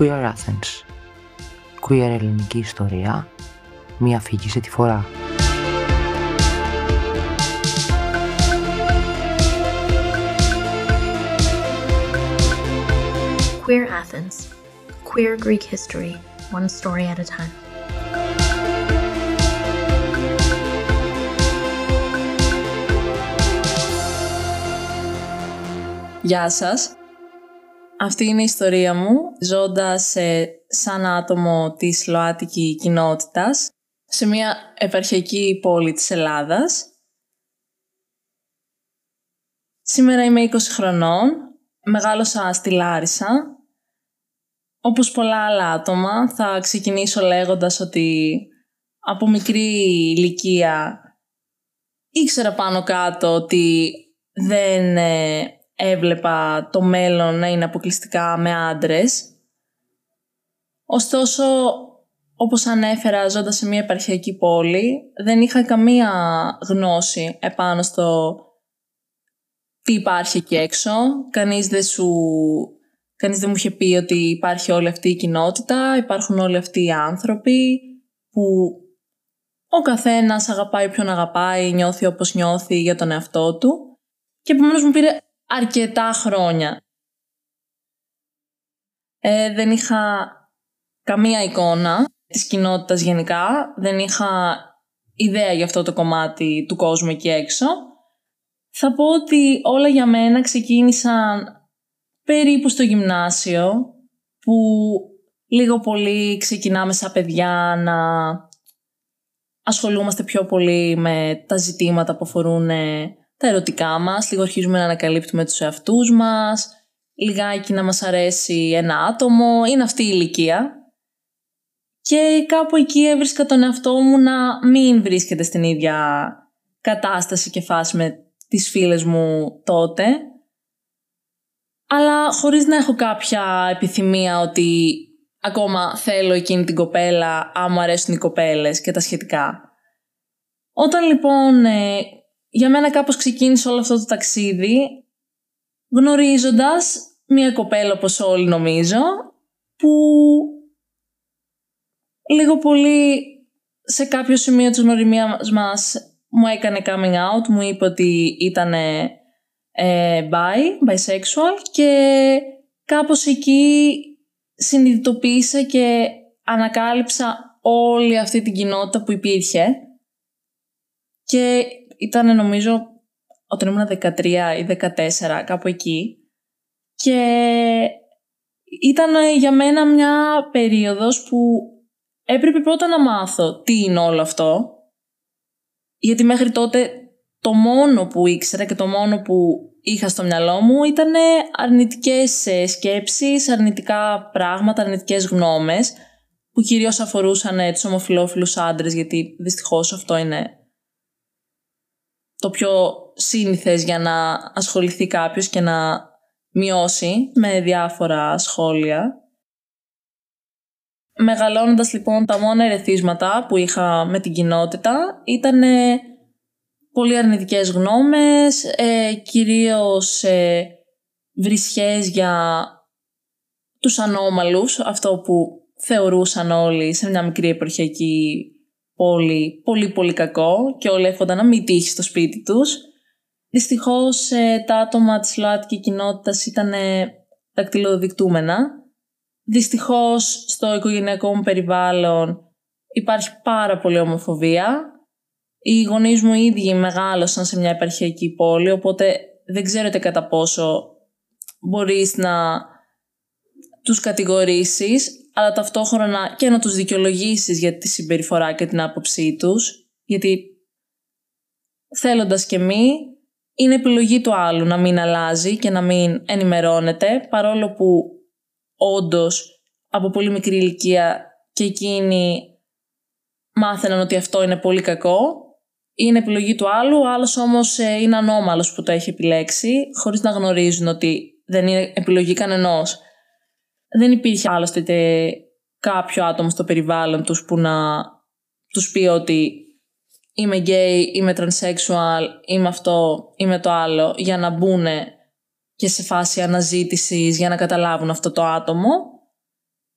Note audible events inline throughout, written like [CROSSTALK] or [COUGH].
Queer Athens. Queer ελληνική ιστορία, μία φυγή σε τη φορά. Queer Athens. Queer Greek history, one story at a time. Γεια σας. Αυτή είναι η ιστορία μου, ζώντας ε, σαν άτομο της ΛΟΑΤΚΙ κοινότητας σε μια επαρχιακή πόλη της Ελλάδας. Σήμερα είμαι 20 χρονών, μεγάλωσα στη Λάρισα. Όπως πολλά άλλα άτομα, θα ξεκινήσω λέγοντας ότι από μικρή ηλικία ήξερα πάνω κάτω ότι δεν ε, έβλεπα το μέλλον να είναι αποκλειστικά με άντρες. Ωστόσο, όπως ανέφερα ζώντας σε μια επαρχιακή πόλη, δεν είχα καμία γνώση επάνω στο τι υπάρχει εκεί έξω. Κανείς δεν, σου... Κανείς δεν μου είχε πει ότι υπάρχει όλη αυτή η κοινότητα, υπάρχουν όλοι αυτοί οι άνθρωποι που ο καθένας αγαπάει όποιον αγαπάει, νιώθει όπως νιώθει για τον εαυτό του. Και επομένως μου πήρε αρκετά χρόνια. Ε, δεν είχα καμία εικόνα της κοινότητας γενικά. Δεν είχα ιδέα για αυτό το κομμάτι του κόσμου εκεί έξω. Θα πω ότι όλα για μένα ξεκίνησαν περίπου στο γυμνάσιο που λίγο πολύ ξεκινάμε σαν παιδιά να ασχολούμαστε πιο πολύ με τα ζητήματα που αφορούν τα ερωτικά μας, λίγο αρχίζουμε να ανακαλύπτουμε τους εαυτούς μας, λιγάκι να μας αρέσει ένα άτομο, είναι αυτή η ηλικία. Και κάπου εκεί έβρισκα τον εαυτό μου να μην βρίσκεται στην ίδια κατάσταση και φάση με τις φίλες μου τότε. Αλλά χωρίς να έχω κάποια επιθυμία ότι ακόμα θέλω εκείνη την κοπέλα, άμα αρέσουν οι κοπέλες και τα σχετικά. Όταν λοιπόν ε, για μένα κάπως ξεκίνησε όλο αυτό το ταξίδι γνωρίζοντας μια κοπέλα όπως όλοι νομίζω που λίγο πολύ σε κάποιο σημείο της γνωριμίας μας μου έκανε coming out, μου είπε ότι ήταν ε, bi, bisexual και κάπως εκεί συνειδητοποίησα και ανακάλυψα όλη αυτή την κοινότητα που υπήρχε και ήταν νομίζω όταν ήμουν 13 ή 14 κάπου εκεί. Και ήταν για μένα μια περίοδος που έπρεπε πρώτα να μάθω τι είναι όλο αυτό. Γιατί μέχρι τότε το μόνο που ήξερα και το μόνο που είχα στο μυαλό μου ήταν αρνητικές ε, σκέψεις, αρνητικά πράγματα, αρνητικές γνώμες που κυρίως αφορούσαν ε, τους ομοφιλόφιλους άντρες γιατί δυστυχώς αυτό είναι το πιο σύνηθες για να ασχοληθεί κάποιος και να μειώσει με διάφορα σχόλια. Μεγαλώνοντας λοιπόν τα μόνα ερεθίσματα που είχα με την κοινότητα ήταν πολύ αρνητικές γνώμες, ε, κυρίως ε, βρισχές για τους ανώμαλους, αυτό που θεωρούσαν όλοι σε μια μικρή επαρχιακή πολύ, πολύ, πολύ κακό και όλοι εύχονταν να μην τύχει στο σπίτι τους. Δυστυχώς ε, τα άτομα της ΛΟΑΤΚΙ κοινότητας ήταν δακτυλοδεικτούμενα. Δυστυχώς στο οικογενειακό μου περιβάλλον υπάρχει πάρα πολύ ομοφοβία. Οι γονείς μου ίδιοι μεγάλωσαν σε μια επαρχιακή πόλη, οπότε δεν ξέρετε κατά πόσο μπορείς να τους κατηγορήσεις αλλά ταυτόχρονα και να τους δικαιολογήσεις για τη συμπεριφορά και την άποψή τους, γιατί θέλοντας και μη, είναι επιλογή του άλλου να μην αλλάζει και να μην ενημερώνεται, παρόλο που όντως από πολύ μικρή ηλικία και εκείνοι μάθαιναν ότι αυτό είναι πολύ κακό, είναι επιλογή του άλλου, ο άλλος όμως ε, είναι ανώμαλος που το έχει επιλέξει, χωρίς να γνωρίζουν ότι δεν είναι επιλογή κανενός δεν υπήρχε άλλωστε κάποιο άτομο στο περιβάλλον τους που να τους πει ότι είμαι γκέι, είμαι transsexual, είμαι αυτό, είμαι το άλλο, για να μπουν και σε φάση αναζήτησης, για να καταλάβουν αυτό το άτομο.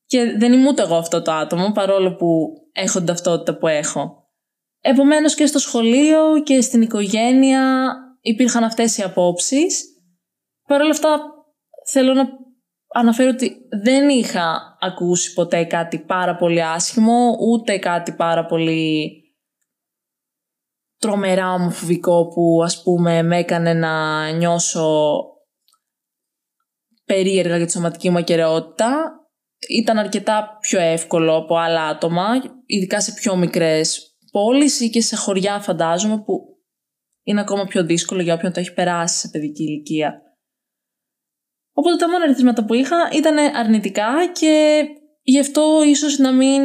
Και δεν ήμουν ούτε εγώ αυτό το άτομο, παρόλο που έχω την ταυτότητα που έχω. Επομένως και στο σχολείο και στην οικογένεια υπήρχαν αυτές οι απόψεις. Παρ' όλα αυτά θέλω να αναφέρω ότι δεν είχα ακούσει ποτέ κάτι πάρα πολύ άσχημο, ούτε κάτι πάρα πολύ τρομερά ομοφοβικό που ας πούμε με έκανε να νιώσω περίεργα για τη σωματική μου ακαιρεότητα. Ήταν αρκετά πιο εύκολο από άλλα άτομα, ειδικά σε πιο μικρές πόλεις ή και σε χωριά φαντάζομαι που είναι ακόμα πιο δύσκολο για όποιον το έχει περάσει σε παιδική ηλικία. Οπότε τα μόνα ερεθίσματα που είχα ήταν αρνητικά και γι' αυτό ίσως να μην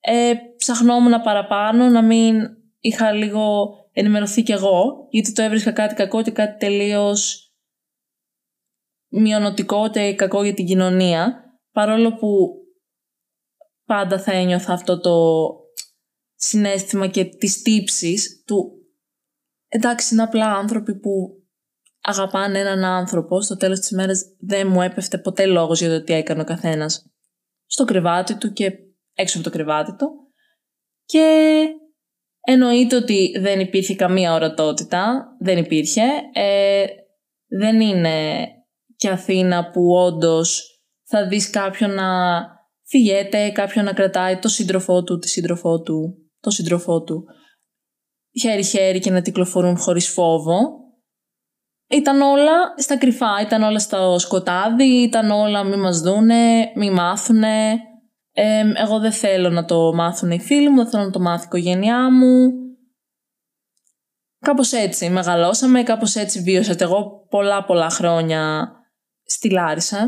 ε, ψαχνόμουν παραπάνω, να μην είχα λίγο ενημερωθεί κι εγώ, γιατί το έβρισκα κάτι κακό και κάτι τελείως μειονοτικό και κακό για την κοινωνία, παρόλο που πάντα θα ένιωθα αυτό το συνέστημα και τις τύψεις του εντάξει είναι απλά άνθρωποι που αγαπάνε έναν άνθρωπο, στο τέλος της ημέρας δεν μου έπεφτε ποτέ λόγος για το τι έκανε ο καθένας στο κρεβάτι του και έξω από το κρεβάτι του και εννοείται ότι δεν υπήρχε καμία ορατότητα, δεν υπήρχε. Ε, δεν είναι και Αθήνα που όντως θα δεις κάποιον να φυγέται, κάποιον να κρατάει το σύντροφό του, τη σύντροφό του, το σύντροφό του χέρι-χέρι και να κυκλοφορούν χωρίς φόβο. Ήταν όλα στα κρυφά, ήταν όλα στο σκοτάδι, ήταν όλα μη μας δούνε, μη μάθουνε. εγώ δεν θέλω να το μάθουν οι φίλοι μου, δεν θέλω να το μάθει η οικογένειά μου. Κάπως έτσι μεγαλώσαμε, κάπως έτσι βίωσα εγώ πολλά πολλά χρόνια στη Λάρισα.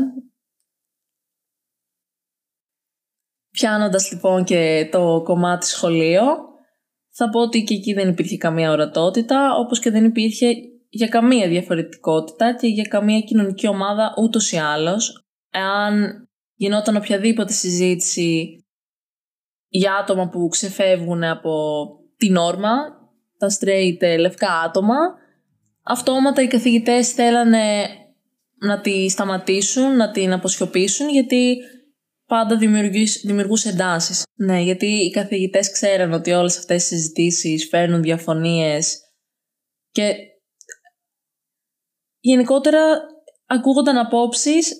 Πιάνοντας λοιπόν και το κομμάτι σχολείο, θα πω ότι και εκεί δεν υπήρχε καμία ορατότητα, όπως και δεν υπήρχε για καμία διαφορετικότητα και για καμία κοινωνική ομάδα ούτως ή άλλως. Εάν γινόταν οποιαδήποτε συζήτηση για άτομα που ξεφεύγουν από την όρμα, τα straight λευκά άτομα, αυτόματα οι καθηγητές θέλανε να τη σταματήσουν, να την αποσιωπήσουν, γιατί πάντα δημιουργούσε εντάσεις. Ναι, γιατί οι καθηγητές ξέραν ότι όλες αυτές οι συζητήσεις φέρνουν διαφωνίες και γενικότερα ακούγονταν απόψεις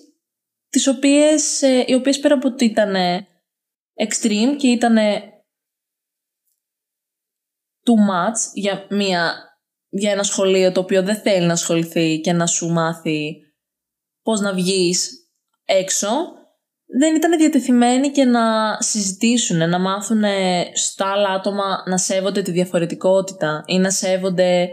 τις οποίες, ε, οι οποίες πέρα από ότι ήταν extreme και ήταν too much για, μια, για ένα σχολείο το οποίο δεν θέλει να ασχοληθεί και να σου μάθει πώς να βγεις έξω, δεν ήταν διατεθειμένοι και να συζητήσουν, να μάθουν στα άλλα άτομα να σέβονται τη διαφορετικότητα ή να σέβονται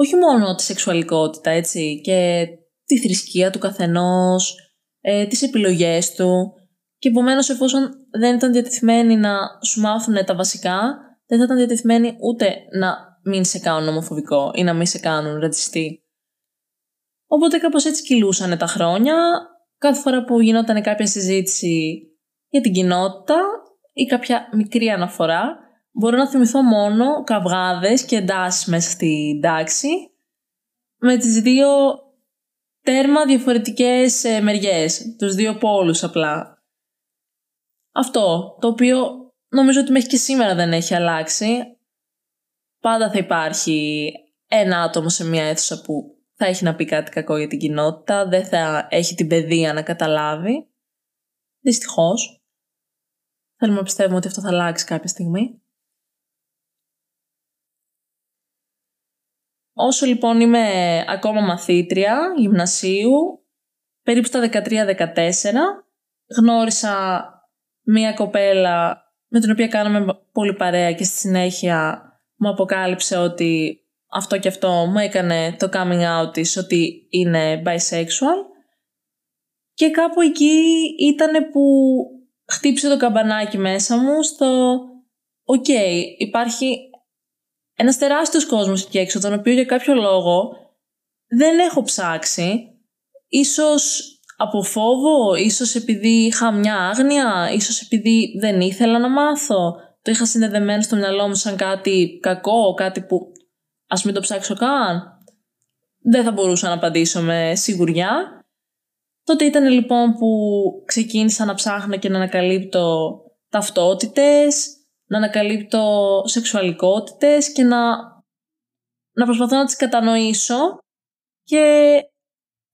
όχι μόνο τη σεξουαλικότητα, έτσι, και τη θρησκεία του καθενός, ε, τις επιλογές του και επομένως εφόσον δεν ήταν διατεθειμένοι να σου μάθουν τα βασικά, δεν θα ήταν διατεθειμένοι ούτε να μην σε κάνουν ομοφοβικό ή να μην σε κάνουν ρατσιστή. Οπότε κάπως έτσι κυλούσαν τα χρόνια. Κάθε φορά που γινόταν κάποια συζήτηση για την κοινότητα ή κάποια μικρή αναφορά, μπορώ να θυμηθώ μόνο καυγάδες και εντάσεις μέσα στην τάξη με τις δύο τέρμα διαφορετικές ε, μεριές, τους δύο πόλους απλά. Αυτό, το οποίο νομίζω ότι μέχρι και σήμερα δεν έχει αλλάξει. Πάντα θα υπάρχει ένα άτομο σε μια αίθουσα που θα έχει να πει κάτι κακό για την κοινότητα, δεν θα έχει την παιδεία να καταλάβει. Δυστυχώς. Θέλουμε να πιστεύουμε ότι αυτό θα αλλάξει κάποια στιγμή. Όσο λοιπόν είμαι ακόμα μαθήτρια γυμνασίου, περίπου στα 13-14, γνώρισα μία κοπέλα με την οποία κάναμε πολύ παρέα και στη συνέχεια μου αποκάλυψε ότι αυτό και αυτό μου έκανε το coming out της ότι είναι bisexual. Και κάπου εκεί ήταν που χτύπησε το καμπανάκι μέσα μου στο «Οκ, υπάρχει ένας τεράστιος κόσμος εκεί έξω, τον οποίο για κάποιο λόγο δεν έχω ψάξει, ίσως από φόβο, ίσως επειδή είχα μια άγνοια, ίσως επειδή δεν ήθελα να μάθω, το είχα συνδεδεμένο στο μυαλό μου σαν κάτι κακό, κάτι που ας μην το ψάξω καν. Δεν θα μπορούσα να απαντήσω με σιγουριά. Τότε ήταν λοιπόν που ξεκίνησα να ψάχνω και να ανακαλύπτω ταυτότητες, να ανακαλύπτω σεξουαλικότητες και να, να προσπαθώ να τις κατανοήσω και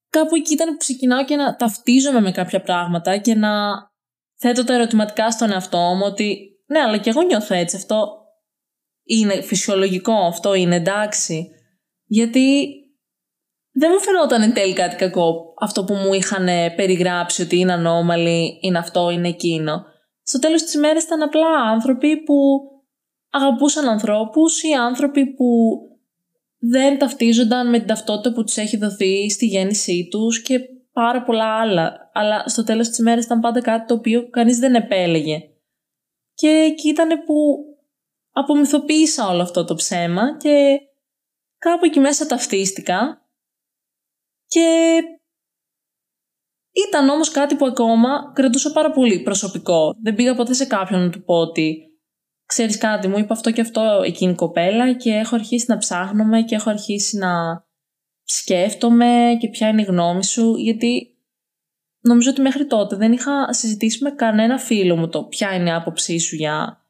κάπου εκεί ήταν που ξεκινάω και να ταυτίζομαι με κάποια πράγματα και να θέτω τα ερωτηματικά στον εαυτό μου ότι ναι, αλλά και εγώ νιώθω έτσι, αυτό είναι φυσιολογικό, αυτό είναι εντάξει. Γιατί δεν μου φαινόταν εν τέλει κάτι κακό αυτό που μου είχαν περιγράψει ότι είναι ανώμαλοι, είναι αυτό, είναι εκείνο. Στο τέλος της ημέρας ήταν απλά άνθρωποι που αγαπούσαν ανθρώπους ή άνθρωποι που δεν ταυτίζονταν με την ταυτότητα που τους έχει δοθεί στη γέννησή τους και πάρα πολλά άλλα. Αλλά στο τέλος της ημέρας ήταν πάντα κάτι το οποίο κανείς δεν επέλεγε. Και εκεί ήταν που απομυθοποίησα όλο αυτό το ψέμα και κάπου εκεί μέσα ταυτίστηκα και ήταν όμως κάτι που ακόμα κρατούσα πάρα πολύ προσωπικό. Δεν πήγα ποτέ σε κάποιον να του πω ότι ξέρεις κάτι, μου είπε αυτό και αυτό εκείνη η κοπέλα και έχω αρχίσει να ψάχνομαι και έχω αρχίσει να σκέφτομαι και ποια είναι η γνώμη σου, γιατί νομίζω ότι μέχρι τότε δεν είχα συζητήσει με κανένα φίλο μου το ποια είναι η άποψή σου για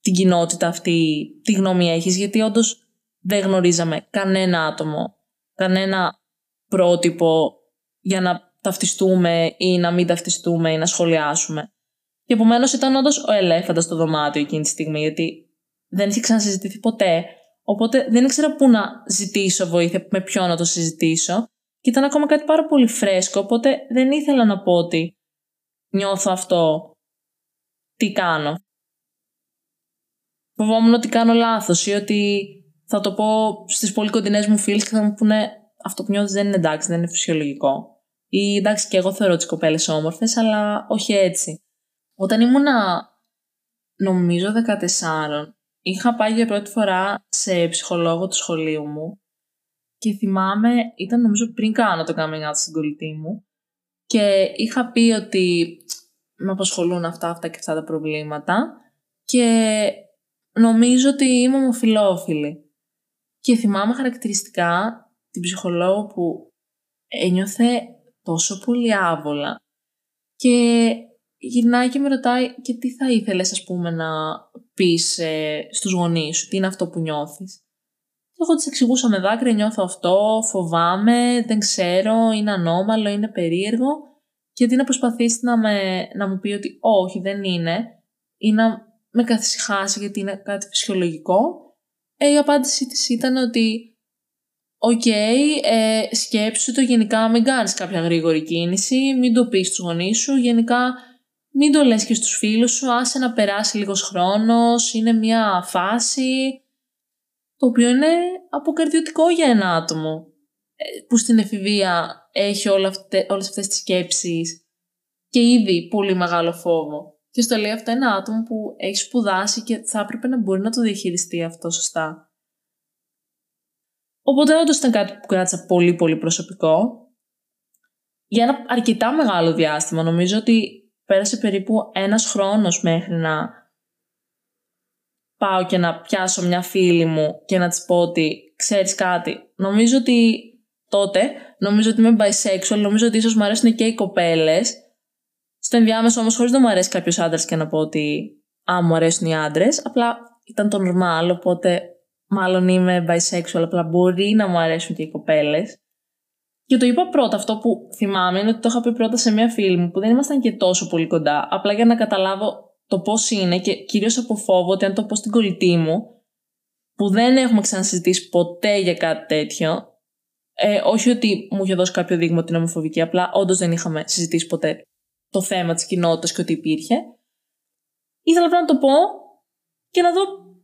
την κοινότητα αυτή, τι γνώμη έχεις, γιατί όντως δεν γνωρίζαμε κανένα άτομο, κανένα πρότυπο για να ταυτιστούμε ή να μην ταυτιστούμε ή να σχολιάσουμε. Και επομένως ήταν όντως ο ελέφαντα στο δωμάτιο εκείνη τη στιγμή, γιατί δεν είχε ξανασυζητηθεί ποτέ. Οπότε δεν ήξερα πού να ζητήσω βοήθεια, με ποιον να το συζητήσω. Και ήταν ακόμα κάτι πάρα πολύ φρέσκο, οπότε δεν ήθελα να πω ότι νιώθω αυτό, τι κάνω; Φοβόμουν ότι κάνω λάθος ή ότι θα το πω στις πολύ κοντινές μου φίλες και θα μου πούνε αυτό που νιώθεις δεν είναι εντάξει, δεν είναι φυσιολογικό. Ή εντάξει και εγώ θεωρώ τις κοπέλες όμορφες, αλλά όχι έτσι. Όταν ήμουνα νομίζω 14, είχα πάει για πρώτη φορά σε ψυχολόγο του σχολείου μου και θυμάμαι, ήταν νομίζω πριν κάνω το coming out στην κολλητή μου και είχα πει ότι με απασχολούν αυτά, αυτά και αυτά τα προβλήματα και νομίζω ότι είμαι ομοφιλόφιλη. Και θυμάμαι χαρακτηριστικά την ψυχολόγο που ένιωθε τόσο πολύ άβολα και γυρνάει και με ρωτάει και τι θα ήθελες ας πούμε να πεις ε, στους γονείς σου, τι είναι αυτό που νιώθεις; Εγώ της εξηγούσα με δάκρυα, νιώθω αυτό, φοβάμαι, δεν ξέρω, είναι ανώμαλο, είναι περίεργο και αντί να προσπαθήσει να, με, να μου πει ότι όχι δεν είναι ή να με καθησυχάσει γιατί είναι κάτι φυσιολογικό, ε, η απάντησή της ήταν ότι οκ, okay, ε, σκέψου το γενικά μην κάνεις κάποια γρήγορη κίνηση, μην το πεις στους γονείς σου, γενικά μην το λες και στους φίλους σου, άσε να περάσει λίγος χρόνος, είναι μια φάση, το οποίο είναι αποκαρδιωτικό για ένα άτομο ε, που στην εφηβεία έχει όλα αυτέ, όλες αυτές τις σκέψεις και ήδη πολύ μεγάλο φόβο. Και στο λέει αυτό ένα άτομο που έχει σπουδάσει και θα έπρεπε να μπορεί να το διαχειριστεί αυτό σωστά. Οπότε όντως ήταν κάτι που κράτησα πολύ πολύ προσωπικό. Για ένα αρκετά μεγάλο διάστημα. Νομίζω ότι πέρασε περίπου ένας χρόνος μέχρι να πάω και να πιάσω μια φίλη μου και να της πω ότι ξέρεις κάτι. Νομίζω ότι τότε, νομίζω ότι είμαι bisexual, νομίζω ότι ίσως μου αρέσουν και οι κοπέλες. Στο ενδιάμεσο όμως χωρίς να μου αρέσει κάποιος άντρας και να πω ότι α, μου αρέσουν οι άντρες. Απλά ήταν το normal, οπότε μάλλον είμαι bisexual, απλά μπορεί να μου αρέσουν και οι κοπέλες. Και το είπα πρώτα, αυτό που θυμάμαι είναι ότι το είχα πει πρώτα σε μια φίλη μου που δεν ήμασταν και τόσο πολύ κοντά. Απλά για να καταλάβω το πώς είναι και κυρίως από φόβο ότι αν το πω στην κολλητή μου, που δεν έχουμε ξανασυζητήσει ποτέ για κάτι τέτοιο. Ε, όχι ότι μου είχε δώσει κάποιο δείγμα ότι είναι ομοφοβική, απλά όντως δεν είχαμε συζητήσει ποτέ το θέμα της κοινότητας και ότι υπήρχε. Ήθελα να το πω και να δω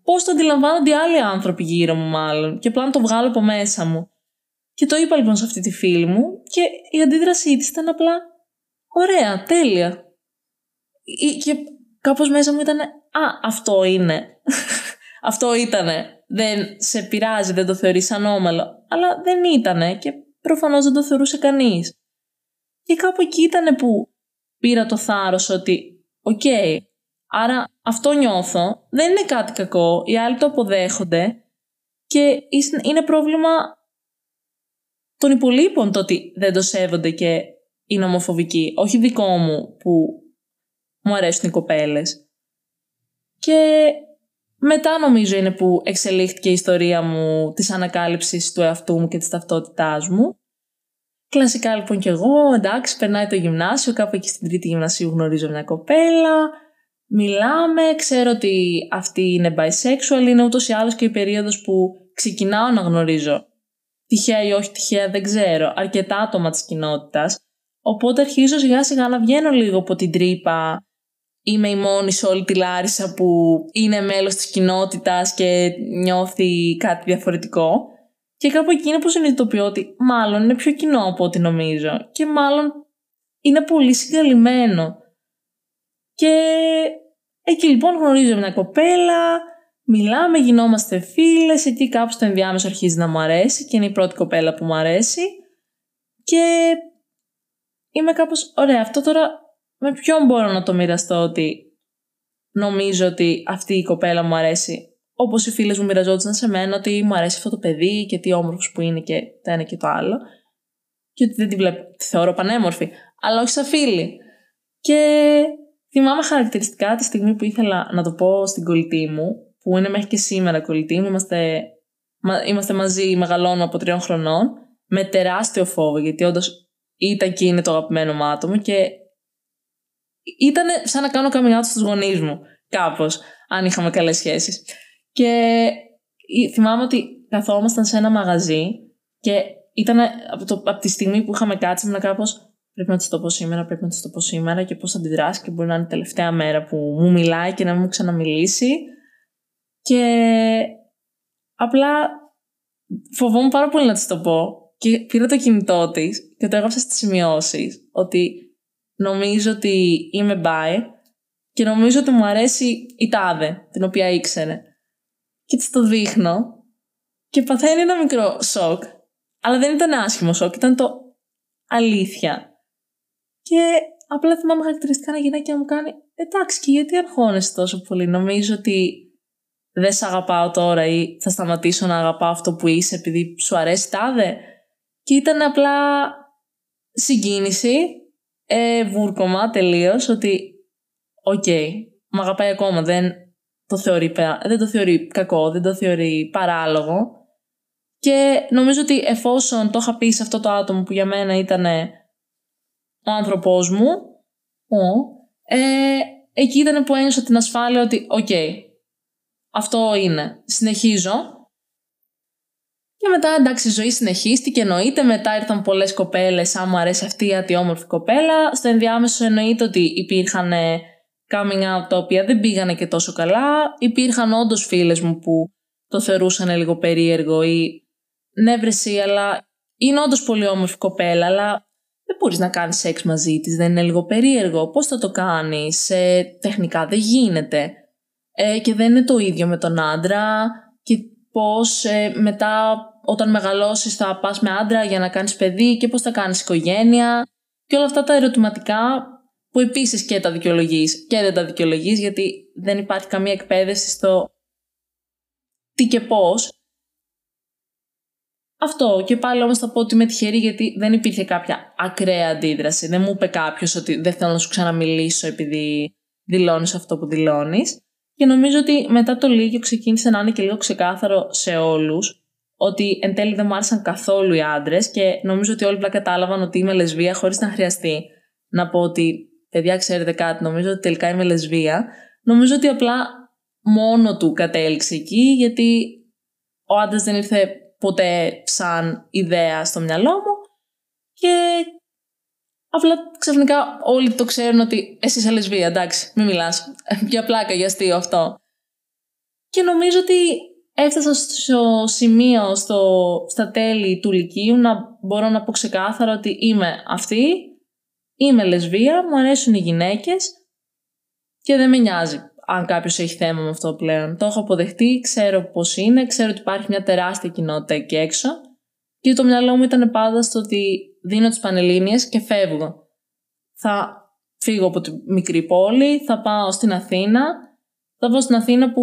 πώς το αντιλαμβάνονται οι άλλοι άνθρωποι γύρω μου, μάλλον, και απλά να το βγάλω από μέσα μου. Και το είπα λοιπόν σε αυτή τη φίλη μου, και η αντίδρασή της ήταν απλά ωραία, τέλεια. Και κάπως μέσα μου ήταν, Α, αυτό είναι. [LAUGHS] αυτό ήτανε. Δεν σε πειράζει, δεν το θεωρείς ανώμαλο. Αλλά δεν ήτανε και προφανώς δεν το θεωρούσε κανείς. Και κάπου εκεί ήταν που πήρα το θάρρος ότι, οκ, Άρα αυτό νιώθω. Δεν είναι κάτι κακό. Οι άλλοι το αποδέχονται. Και είναι πρόβλημα των υπολοίπων το ότι δεν το σέβονται και είναι ομοφοβικοί. Όχι δικό μου που μου αρέσουν οι κοπέλες. Και μετά νομίζω είναι που εξελίχθηκε η ιστορία μου της ανακάλυψης του εαυτού μου και της ταυτότητάς μου. Κλασικά λοιπόν κι εγώ, εντάξει, περνάει το γυμνάσιο, κάπου εκεί στην τρίτη γυμνασίου γνωρίζω μια κοπέλα, μιλάμε, ξέρω ότι αυτή είναι bisexual, είναι ούτως ή άλλως και η περίοδος που ξεκινάω να γνωρίζω τυχαία ή όχι τυχαία, δεν ξέρω, αρκετά άτομα της κοινότητας, οπότε αρχίζω σιγά σιγά να βγαίνω λίγο από την τρύπα είμαι η μόνη σε όλη τη Λάρισα που είναι μέλος της κοινότητας και νιώθει κάτι διαφορετικό. Και κάπου εκεί είναι που συνειδητοποιώ ότι μάλλον είναι πιο κοινό από ό,τι νομίζω και μάλλον είναι πολύ συγκαλυμμένο. Και εκεί λοιπόν γνωρίζω μια κοπέλα, μιλάμε, γινόμαστε φίλες, εκεί κάπου στο ενδιάμεσο αρχίζει να μου αρέσει και είναι η πρώτη κοπέλα που μου αρέσει και είμαι κάπως, ωραία, αυτό τώρα με ποιον μπορώ να το μοιραστώ ότι νομίζω ότι αυτή η κοπέλα μου αρέσει όπως οι φίλες μου μοιραζόντουσαν σε μένα ότι μου αρέσει αυτό το παιδί και τι όμορφος που είναι και το ένα και το άλλο και ότι δεν τη βλέπω, τη θεωρώ πανέμορφη, αλλά όχι σαν φίλη. Και θυμάμαι χαρακτηριστικά τη στιγμή που ήθελα να το πω στην κολλητή μου, που είναι μέχρι και σήμερα κολλητή μου, είμαστε, είμαστε μαζί, μεγαλώνουμε από τριών χρονών, με τεράστιο φόβο, γιατί όντως ήταν και είναι το αγαπημένο μου άτομο και ήταν σαν να κάνω coming out στους γονείς μου, κάπως, αν είχαμε καλές σχέσεις. Και θυμάμαι ότι καθόμασταν σε ένα μαγαζί και ήταν από, το, από τη στιγμή που είχαμε κάτσει ήμουν κάπως πρέπει να της το πω σήμερα, πρέπει να της το πω σήμερα και πώς θα αντιδράσει και μπορεί να είναι η τελευταία μέρα που μου μιλάει και να μην μου ξαναμιλήσει. Και απλά φοβόμουν πάρα πολύ να της το πω και πήρα το κινητό της και το έγραψα στις σημειώσεις ότι νομίζω ότι είμαι bi και νομίζω ότι μου αρέσει η τάδε, την οποία ήξερε. Και της το δείχνω και παθαίνει ένα μικρό σοκ. Αλλά δεν ήταν άσχημο σοκ, ήταν το αλήθεια. Και απλά θυμάμαι χαρακτηριστικά ένα γυναίκα να μου κάνει Εντάξει, και γιατί αρχώνεσαι τόσο πολύ; Νομίζω ότι δεν σε αγαπάω τώρα ή θα σταματήσω να αγαπάω αυτό που είσαι επειδή σου αρέσει τάδε. Και ήταν απλά συγκίνηση ε, βούρκωμα τελείως ότι οκ, okay, μ' αγαπάει ακόμα, δεν το, θεωρεί, δεν το θεωρεί κακό, δεν το θεωρεί παράλογο. Και νομίζω ότι εφόσον το είχα πει σε αυτό το άτομο που για μένα ήταν ο άνθρωπός μου, ο, ε, εκεί ήταν που ένιωσα την ασφάλεια ότι οκ, αυτό είναι. Συνεχίζω και μετά εντάξει η ζωή συνεχίστηκε εννοείται, μετά ήρθαν πολλές κοπέλες, αν μου αρέσει αυτή η ατιόμορφη κοπέλα. Στο ενδιάμεσο εννοείται ότι υπήρχαν ε, coming out τα οποία δεν πήγανε και τόσο καλά. Υπήρχαν όντως φίλες μου που το θεωρούσαν λίγο περίεργο ή ναι βρεσί, αλλά είναι όντως πολύ όμορφη κοπέλα, αλλά δεν μπορείς να κάνεις σεξ μαζί της, δεν είναι λίγο περίεργο. Πώς θα το κάνεις, ε, τεχνικά δεν γίνεται. Ε, και δεν είναι το ίδιο με τον άντρα και πώς ε, μετά όταν μεγαλώσεις θα πας με άντρα για να κάνεις παιδί και πώς θα κάνεις οικογένεια και όλα αυτά τα ερωτηματικά που επίσης και τα δικαιολογείς και δεν τα δικαιολογείς γιατί δεν υπάρχει καμία εκπαίδευση στο τι και πώς. Αυτό και πάλι όμως θα πω ότι είμαι τυχερή γιατί δεν υπήρχε κάποια ακραία αντίδραση. Δεν μου είπε κάποιος ότι δεν θέλω να σου ξαναμιλήσω επειδή δηλώνεις αυτό που δηλώνεις. Και νομίζω ότι μετά το Λίγιο ξεκίνησε να είναι και λίγο ξεκάθαρο σε όλους ότι εν τέλει δεν μου άρεσαν καθόλου οι άντρες και νομίζω ότι όλοι απλά κατάλαβαν ότι είμαι λεσβία χωρίς να χρειαστεί να πω ότι παιδιά ξέρετε κάτι, νομίζω ότι τελικά είμαι λεσβία. Νομίζω ότι απλά μόνο του κατέληξε εκεί γιατί ο άντρας δεν ήρθε ποτέ σαν ιδέα στο μυαλό μου και Απλά ξαφνικά όλοι το ξέρουν ότι εσύ είσαι λεσβία, εντάξει, μην μιλάς. Για πλάκα, για αστείο αυτό. Και νομίζω ότι έφτασα στο σημείο, στο, στα τέλη του Λυκείου, να μπορώ να πω ξεκάθαρα ότι είμαι αυτή, είμαι λεσβία, μου αρέσουν οι γυναίκες και δεν με νοιάζει αν κάποιος έχει θέμα με αυτό πλέον. Το έχω αποδεχτεί, ξέρω πώς είναι, ξέρω ότι υπάρχει μια τεράστια κοινότητα εκεί έξω και το μυαλό μου ήταν πάντα στο ότι δίνω τις Πανελλήνιες και φεύγω. Θα φύγω από τη μικρή πόλη, θα πάω στην Αθήνα, θα πάω στην Αθήνα που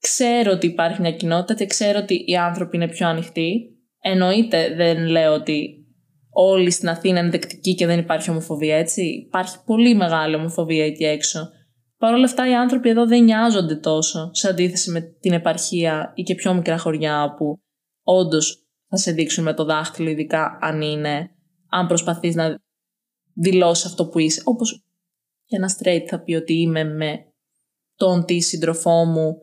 ξέρω ότι υπάρχει μια κοινότητα και ξέρω ότι οι άνθρωποι είναι πιο ανοιχτοί. Εννοείται δεν λέω ότι όλοι στην Αθήνα είναι δεκτικοί και δεν υπάρχει ομοφοβία, έτσι. Υπάρχει πολύ μεγάλη ομοφοβία εκεί έξω. Παρ' όλα αυτά οι άνθρωποι εδώ δεν νοιάζονται τόσο σε αντίθεση με την επαρχία ή και πιο μικρά χωριά που όντως θα σε δείξουν με το δάχτυλο, ειδικά αν είναι, αν προσπαθείς να δηλώσεις αυτό που είσαι. Όπως και ένας straight θα πει ότι είμαι με τον τη σύντροφό μου,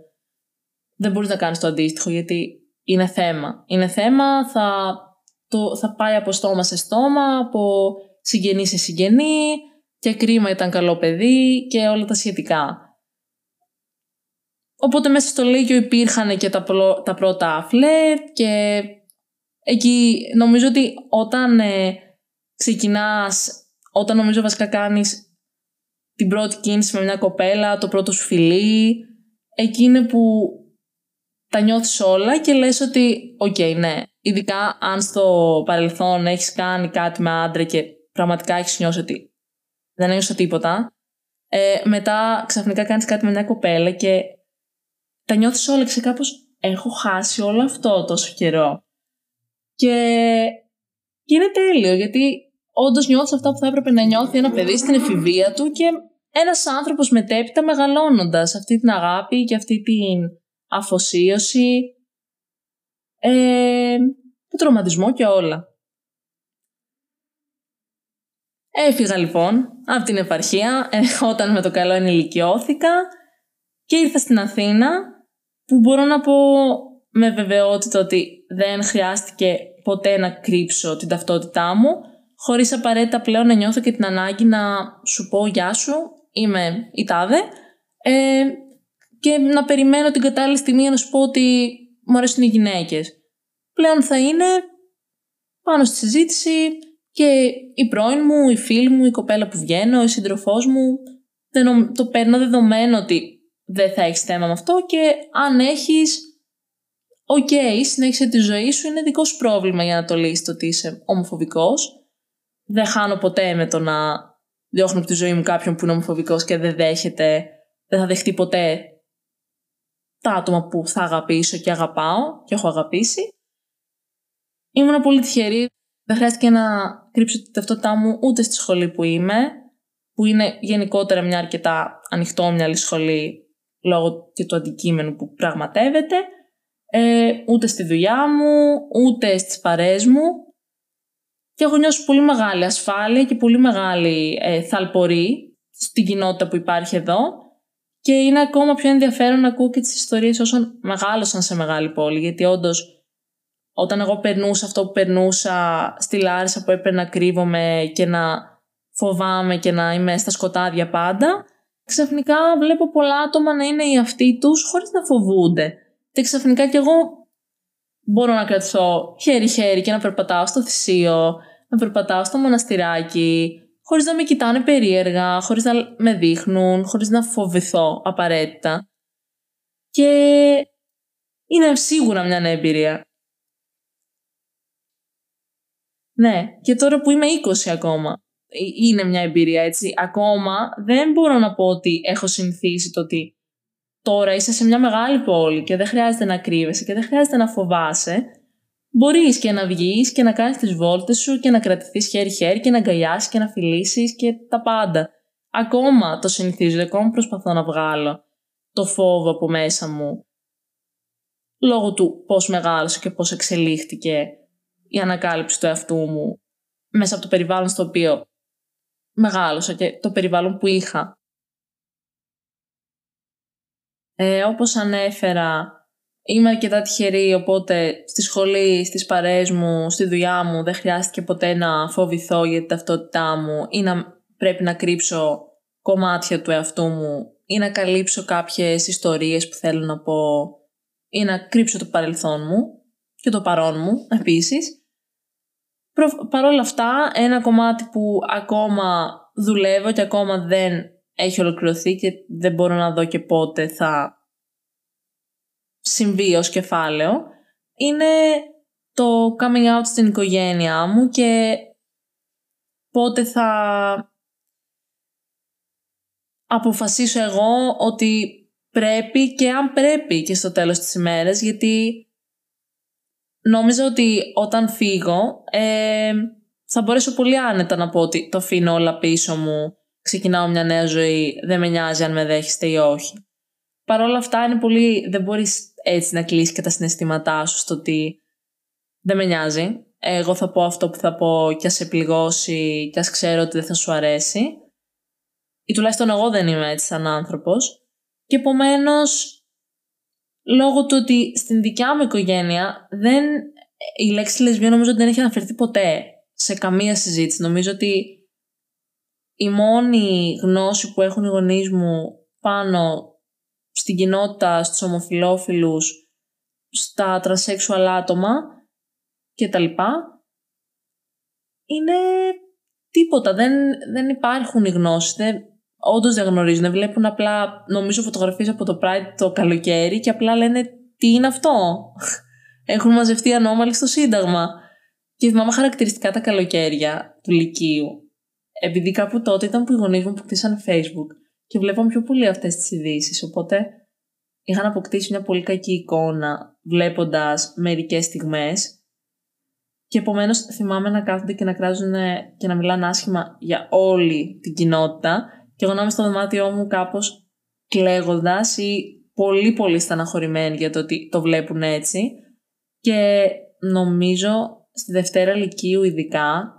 δεν μπορείς να κάνεις το αντίστοιχο γιατί είναι θέμα. Είναι θέμα, θα, το, θα πάει από στόμα σε στόμα, από συγγενή σε συγγενή και κρίμα ήταν καλό παιδί και όλα τα σχετικά. Οπότε μέσα στο λύκειο υπήρχαν και τα, τα πρώτα flirt και εκεί νομίζω ότι όταν ε, ξεκινάς, όταν νομίζω βασικά κάνεις την πρώτη κίνηση με μια κοπέλα, το πρώτο σου φιλί, εκεί είναι που τα νιώθεις όλα και λες ότι οκ, okay, ναι, ειδικά αν στο παρελθόν έχεις κάνει κάτι με άντρα και πραγματικά έχεις νιώσει ότι δεν ένιωσα τίποτα, ε, μετά ξαφνικά κάνεις κάτι με μια κοπέλα και τα νιώθεις όλα και σε κάπως έχω χάσει όλο αυτό τόσο καιρό. Και, και είναι τέλειο γιατί όντως νιώθεις αυτά που θα έπρεπε να νιώθει ένα παιδί στην εφηβεία του και ένας άνθρωπος μετέπειτα μεγαλώνοντας αυτή την αγάπη και αυτή την αφοσίωση, ε, το τροματισμό και όλα. Έφυγα λοιπόν από την επαρχία ε, όταν με το καλό ενηλικιώθηκα και ήρθα στην Αθήνα που μπορώ να πω με βεβαιότητα ότι δεν χρειάστηκε ποτέ να κρύψω την ταυτότητά μου χωρίς απαραίτητα πλέον να νιώθω και την ανάγκη να σου πω γεια σου, είμαι η τάδε ε, και να περιμένω την κατάλληλη στιγμή να σου πω ότι μου αρέσουν οι γυναίκες. Πλέον θα είναι πάνω στη συζήτηση και η πρώην μου, η φίλη μου, η κοπέλα που βγαίνω, η σύντροφός μου το παίρνω δεδομένο ότι δεν θα έχεις θέμα με αυτό και αν έχεις οκ, okay, συνέχισε τη ζωή σου, είναι δικό σου πρόβλημα για να το λύσεις το ότι είσαι ομοφοβικός. Δεν χάνω ποτέ με το να διώχνω από τη ζωή μου κάποιον που είναι ομοφοβικός και δεν δέχεται, δεν θα δεχτεί ποτέ τα άτομα που θα αγαπήσω και αγαπάω και έχω αγαπήσει. Ήμουν πολύ τυχερή. Δεν χρειάστηκε να κρύψω την ταυτότητά μου ούτε στη σχολή που είμαι, που είναι γενικότερα μια αρκετά ανοιχτόμυαλη σχολή λόγω και του αντικείμενου που πραγματεύεται, ε, ούτε στη δουλειά μου, ούτε στις παρέες μου. Και έχω νιώσει πολύ μεγάλη ασφάλεια και πολύ μεγάλη ε, θαλπορή στην κοινότητα που υπάρχει εδώ. Και είναι ακόμα πιο ενδιαφέρον να ακούω και τις ιστορίες όσων μεγάλωσαν σε μεγάλη πόλη. Γιατί όντως, όταν εγώ περνούσα αυτό που περνούσα στη Λάρισα που έπαιρνα να κρύβομαι και να φοβάμαι και να είμαι στα σκοτάδια πάντα, ξαφνικά βλέπω πολλά άτομα να είναι οι αυτοί τους χωρίς να φοβούνται. Και ξαφνικά κι εγώ μπορώ να κρατηθώ χέρι-χέρι και να περπατάω στο θυσίο, να περπατάω στο μοναστηράκι, χωρίς να με κοιτάνε περίεργα, χωρίς να με δείχνουν, χωρίς να φοβηθώ απαραίτητα. Και είναι σίγουρα μια νέα εμπειρία. Ναι, και τώρα που είμαι 20 ακόμα, ε, είναι μια εμπειρία έτσι. Ακόμα δεν μπορώ να πω ότι έχω συνηθίσει το ότι τώρα είσαι σε μια μεγάλη πόλη και δεν χρειάζεται να κρύβεσαι και δεν χρειάζεται να φοβάσαι, μπορείς και να βγεις και να κάνεις τις βόλτες σου και να κρατηθείς χέρι-χέρι και να αγκαλιάσεις και να φιλήσεις και τα πάντα. Ακόμα το συνηθίζω, ακόμα προσπαθώ να βγάλω το φόβο από μέσα μου λόγω του πώς μεγάλωσε και πώς εξελίχθηκε η ανακάλυψη του εαυτού μου μέσα από το περιβάλλον στο οποίο μεγάλωσα και το περιβάλλον που είχα. Ε, όπως ανέφερα, είμαι αρκετά τυχερή, οπότε στη σχολή, στις παρέες μου, στη δουλειά μου δεν χρειάστηκε ποτέ να φοβηθώ για την ταυτότητά μου ή να πρέπει να κρύψω κομμάτια του εαυτού μου ή να καλύψω κάποιες ιστορίες που θέλω να πω ή να κρύψω το παρελθόν μου και το παρόν μου επίσης. Παρ' όλα αυτά, ένα κομμάτι που ακόμα δουλεύω και ακόμα δεν έχει ολοκληρωθεί και δεν μπορώ να δω και πότε θα συμβεί ως κεφάλαιο είναι το coming out στην οικογένειά μου και πότε θα αποφασίσω εγώ ότι πρέπει και αν πρέπει και στο τέλος της ημέρας γιατί νόμιζα ότι όταν φύγω ε, θα μπορέσω πολύ άνετα να πω ότι το αφήνω όλα πίσω μου, ξεκινάω μια νέα ζωή, δεν με νοιάζει αν με δέχεστε ή όχι. Παρ' όλα αυτά είναι πολύ, δεν μπορείς έτσι να κλείσει και τα συναισθήματά σου στο ότι δεν με νοιάζει. Εγώ θα πω αυτό που θα πω και ας σε πληγώσει και ας ξέρω ότι δεν θα σου αρέσει. Ή τουλάχιστον εγώ δεν είμαι έτσι σαν άνθρωπος. Και επομένως, λόγω του ότι στην δικιά μου οικογένεια δεν, η λέξη λεσβία νομίζω ότι δεν έχει αναφερθεί ποτέ σε καμία συζήτηση. Νομίζω ότι η μόνη γνώση που έχουν οι γονείς μου πάνω στην κοινότητα, στους ομοφιλόφιλους, στα τρασέξουαλ άτομα και τα λοιπά, είναι τίποτα. Δεν, δεν υπάρχουν οι γνώσεις. Δεν, όντως δεν γνωρίζουν. Βλέπουν απλά, νομίζω, φωτογραφίες από το Pride το καλοκαίρι και απλά λένε τι είναι αυτό; Έχουν μαζευτεί ανώμαλοι στο Σύνταγμα. Και θυμάμαι χαρακτηριστικά τα καλοκαίρια του Λυκείου. Επειδή κάπου τότε ήταν που οι γονείς μου που κτίσαν Facebook και βλέπαμε πιο πολύ αυτές τις ειδήσεις. Οπότε είχαν αποκτήσει μια πολύ κακή εικόνα βλέποντας μερικές στιγμές. Και επομένως θυμάμαι να κάθονται και να κράζουν και να μιλάνε άσχημα για όλη την κοινότητα. Και εγώ να είμαι στο δωμάτιό μου κάπως κλαίγοντας ή πολύ πολύ στεναχωρημένοι για το ότι το βλέπουν έτσι. Και νομίζω στη Δευτέρα Λυκείου ειδικά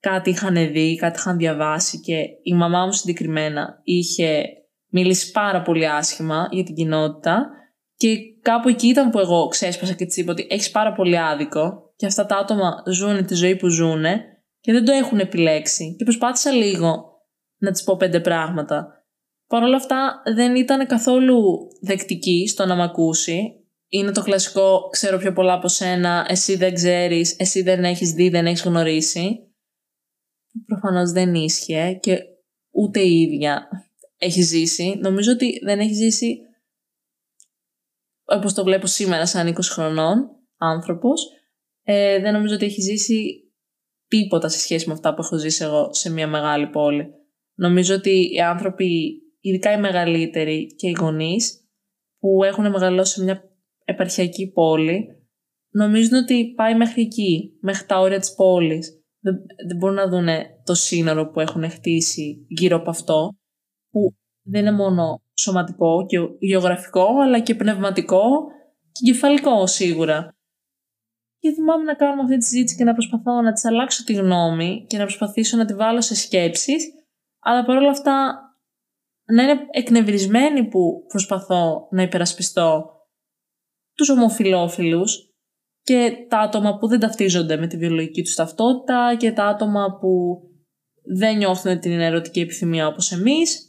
κάτι είχαν δει, κάτι είχαν διαβάσει και η μαμά μου συγκεκριμένα είχε μιλήσει πάρα πολύ άσχημα για την κοινότητα και κάπου εκεί ήταν που εγώ ξέσπασα και της είπα ότι έχεις πάρα πολύ άδικο και αυτά τα άτομα ζουν τη ζωή που ζουν και δεν το έχουν επιλέξει και προσπάθησα λίγο να της πω πέντε πράγματα. Παρ' όλα αυτά δεν ήταν καθόλου δεκτική στο να μ' ακούσει είναι το κλασικό ξέρω πιο πολλά από σένα, εσύ δεν ξέρεις, εσύ δεν έχεις δει, δεν έχεις γνωρίσει. Προφανώς δεν ίσχυε και ούτε η ίδια έχει ζήσει. Νομίζω ότι δεν έχει ζήσει όπως το βλέπω σήμερα σαν 20 χρονών άνθρωπος. Ε, δεν νομίζω ότι έχει ζήσει τίποτα σε σχέση με αυτά που έχω ζήσει εγώ σε μια μεγάλη πόλη. Νομίζω ότι οι άνθρωποι, ειδικά οι μεγαλύτεροι και οι γονείς, που έχουν μεγαλώσει σε μια επαρχιακή πόλη, νομίζουν ότι πάει μέχρι εκεί, μέχρι τα όρια της πόλης. Δεν, δεν μπορούν να δουν το σύνορο που έχουν χτίσει γύρω από αυτό, που δεν είναι μόνο σωματικό και γεωγραφικό, αλλά και πνευματικό και κεφαλικό σίγουρα. Και θυμάμαι να κάνουμε αυτή τη συζήτηση και να προσπαθώ να της αλλάξω τη γνώμη και να προσπαθήσω να τη βάλω σε σκέψεις, αλλά παρόλα αυτά να είναι εκνευρισμένη που προσπαθώ να υπερασπιστώ τους ομοφιλόφιλους και τα άτομα που δεν ταυτίζονται με τη βιολογική τους ταυτότητα και τα άτομα που δεν νιώθουν την ερωτική επιθυμία όπως εμείς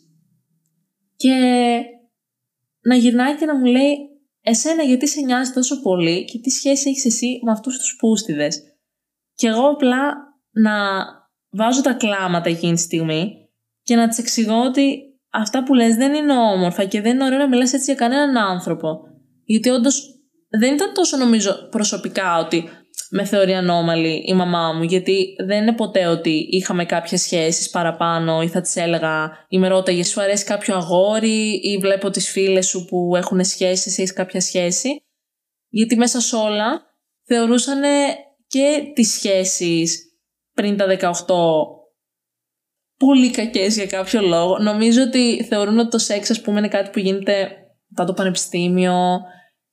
και να γυρνάει και να μου λέει εσένα γιατί σε νοιάζει τόσο πολύ και τι σχέση έχεις εσύ με αυτούς τους πούστιδες; Και εγώ απλά να βάζω τα κλάματα εκείνη τη στιγμή και να της εξηγώ ότι αυτά που λες δεν είναι όμορφα και δεν είναι ωραίο να μιλάς έτσι για κανέναν άνθρωπο. Γιατί όντως δεν ήταν τόσο νομίζω προσωπικά ότι με θεωρεί ανώμαλη η μαμά μου, γιατί δεν είναι ποτέ ότι είχαμε κάποιες σχέσεις παραπάνω ή θα της έλεγα ή με ρώταγες σου αρέσει κάποιο αγόρι ή βλέπω τις φίλες σου που έχουν σχέσεις ή έχεις κάποια σχέση. Γιατί μέσα σε όλα θεωρούσαν και τις σχέσεις πριν τα 18 πολύ κακές για κάποιο λόγο. Νομίζω ότι θεωρούν ότι το σεξ ας πούμε είναι κάτι που γίνεται μετά το πανεπιστήμιο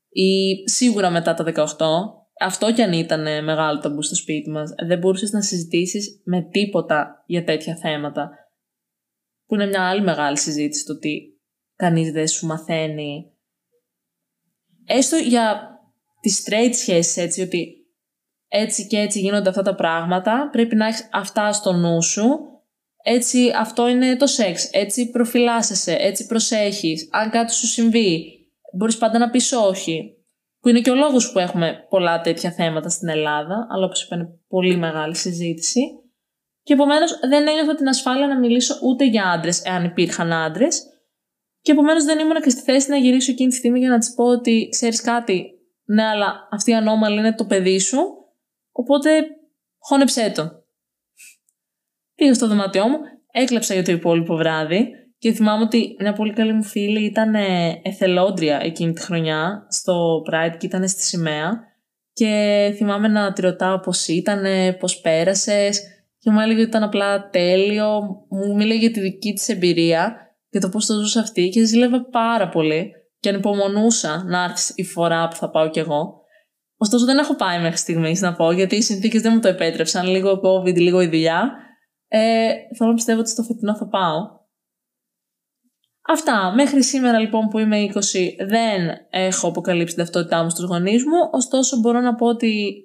ή σίγουρα μετά τα 18, αυτό κι αν ήταν μεγάλο ταμπού στο σπίτι μας, δεν μπορούσες να συζητήσεις με τίποτα για τέτοια θέματα. Που είναι μια άλλη μεγάλη συζήτηση το ότι κανείς δεν σου μαθαίνει. Έστω για τις straight σχέσεις έτσι, ότι έτσι και έτσι γίνονται αυτά τα πράγματα, πρέπει να έχεις αυτά στο νου σου, έτσι αυτό είναι το σεξ, έτσι προφυλάσσεσαι, έτσι προσέχεις, αν κάτι σου συμβεί, Μπορείς πάντα να πεις όχι. Που είναι και ο λόγος που έχουμε πολλά τέτοια θέματα στην Ελλάδα, αλλά όπως είπα είναι πολύ μεγάλη συζήτηση. Και επομένως δεν ένιωθα την ασφάλεια να μιλήσω ούτε για άντρες, εάν υπήρχαν άντρες. Και επομένως δεν ήμουν και στη θέση να γυρίσω εκείνη τη στιγμή για να της πω ότι ξέρεις κάτι, ναι, αλλά αυτή η ανώμαλη είναι το παιδί σου. Οπότε χώνεψέ το. Πήγα στο δωμάτιό μου, έκλαψα για το υπόλοιπο βράδυ και θυμάμαι ότι μια πολύ καλή μου φίλη ήταν εθελόντρια εκείνη τη χρονιά στο Pride και ήταν στη σημαία. και θυμάμαι να τη ρωτάω πώς ήταν, πώς πέρασες και μου έλεγε ότι ήταν απλά τέλειο. Μου μίλησε για τη δική της εμπειρία και το πώς το ζούσε αυτή και ζήλευα πάρα πολύ και ανυπομονούσα να έρθει η φορά που θα πάω κι εγώ. Ωστόσο δεν έχω πάει μέχρι στιγμής να πω γιατί οι συνθήκες δεν μου το επέτρεψαν. Λίγο COVID, λίγο η δουλειά. Ε, θέλω να πιστεύω ότι στο φετινό θα πάω. Αυτά. Μέχρι σήμερα λοιπόν που είμαι 20 δεν έχω αποκαλύψει την ταυτότητά μου στους γονείς μου, ωστόσο μπορώ να πω ότι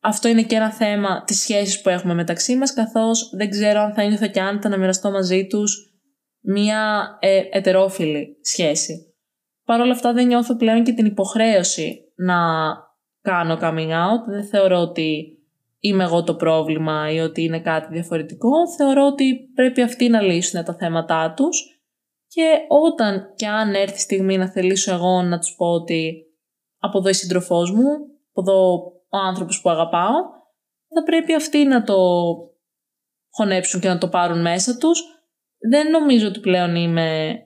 αυτό είναι και ένα θέμα της σχέσης που έχουμε μεταξύ μας, καθώς δεν ξέρω αν θα νιώθω και άνετα να μοιραστώ μαζί τους μία ε, ετερόφιλη σχέση. Παρ' όλα αυτά δεν νιώθω πλέον και την υποχρέωση να κάνω coming out. Δεν θεωρώ ότι είμαι εγώ το πρόβλημα ή ότι είναι κάτι διαφορετικό. Θεωρώ ότι πρέπει αυτοί να λύσουν τα θέματά τους και όταν και αν έρθει η στιγμή να θελήσω εγώ να τους πω ότι από εδώ η σύντροφός μου, από εδώ ο άνθρωπος που αγαπάω, θα πρέπει αυτοί να το χωνέψουν και να το πάρουν μέσα τους. Δεν νομίζω ότι πλέον είμαι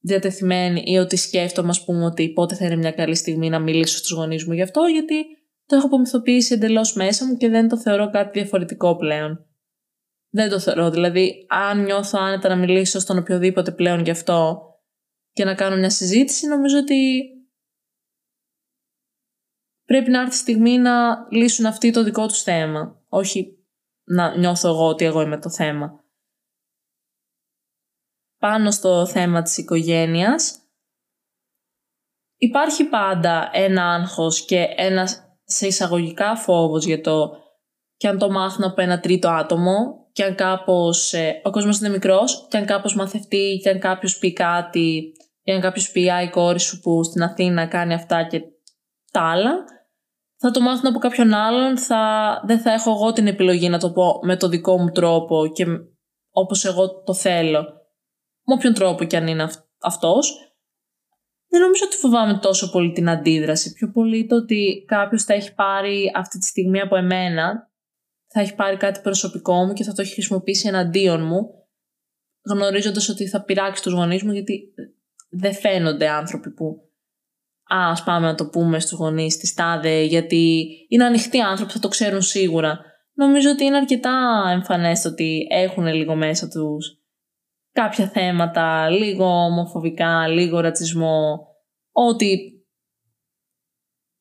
διατεθειμένη ή ότι σκέφτομαι, ας πούμε, ότι πότε θα είναι μια καλή στιγμή να μιλήσω στους γονείς μου γι' αυτό, γιατί το έχω απομυθοποιήσει εντελώς μέσα μου και δεν το θεωρώ κάτι διαφορετικό πλέον. Δεν το θεωρώ. Δηλαδή, αν νιώθω άνετα να μιλήσω στον οποιοδήποτε πλέον γι' αυτό και να κάνω μια συζήτηση, νομίζω ότι πρέπει να έρθει η στιγμή να λύσουν αυτοί το δικό τους θέμα. Όχι να νιώθω εγώ ότι εγώ είμαι το θέμα. Πάνω στο θέμα της οικογένειας, υπάρχει πάντα ένα άγχος και ένας σε εισαγωγικά φόβος για το και αν το μάθουν από ένα τρίτο άτομο και αν κάπως, ε, ο κόσμος είναι μικρός και αν κάπως μαθευτεί και αν κάποιος πει κάτι ή αν κάποιος πει η κόρη σου που στην Αθήνα κάνει αυτά και τα άλλα θα το μάθουν από κάποιον άλλον θα, δεν θα έχω εγώ την επιλογή να το πω με το δικό μου τρόπο και όπως εγώ το θέλω. Με όποιον τρόπο και αν είναι αυ- αυτός δεν νομίζω ότι φοβάμαι τόσο πολύ την αντίδραση πιο πολύ το ότι κάποιος θα έχει πάρει αυτή τη στιγμή από εμένα θα έχει πάρει κάτι προσωπικό μου και θα το έχει χρησιμοποιήσει εναντίον μου, γνωρίζοντας ότι θα πειράξει τους γονείς μου, γιατί δεν φαίνονται άνθρωποι που. Α, ας πάμε να το πούμε στους γονείς της τάδε, γιατί είναι ανοιχτοί άνθρωποι, θα το ξέρουν σίγουρα. Νομίζω ότι είναι αρκετά εμφανές ότι έχουν λίγο μέσα τους κάποια θέματα, λίγο ομοφοβικά, λίγο ρατσισμό, ότι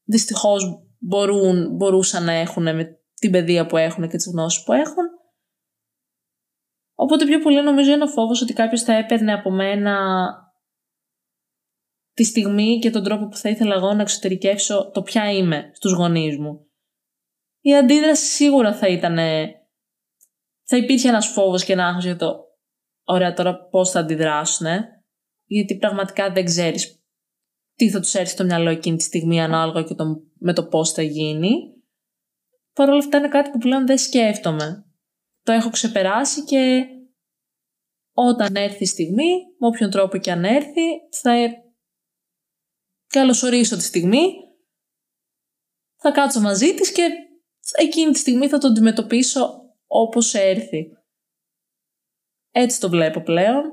δυστυχώς μπορούν, μπορούσαν να έχουν με την παιδεία που έχουν και τις γνώσεις που έχουν. Οπότε πιο πολύ νομίζω είναι ο φόβος ότι κάποιος θα έπαιρνε από μένα τη στιγμή και τον τρόπο που θα ήθελα εγώ να εξωτερικεύσω το ποια είμαι στους γονείς μου. Η αντίδραση σίγουρα θα ήταν... Θα υπήρχε ένας φόβος και ένας άγχος για το ωραία τώρα πώς θα αντιδράσουν, γιατί πραγματικά δεν ξέρεις τι θα τους έρθει στο μυαλό εκείνη τη στιγμή ανάλογα και το, με το πώς θα γίνει. Παρ' όλα αυτά είναι κάτι που πλέον δεν σκέφτομαι. Το έχω ξεπεράσει και όταν έρθει η στιγμή, με όποιον τρόπο και αν έρθει, θα καλωσορίσω τη στιγμή, θα κάτσω μαζί της και εκείνη τη στιγμή θα το αντιμετωπίσω όπως έρθει. Έτσι το βλέπω πλέον.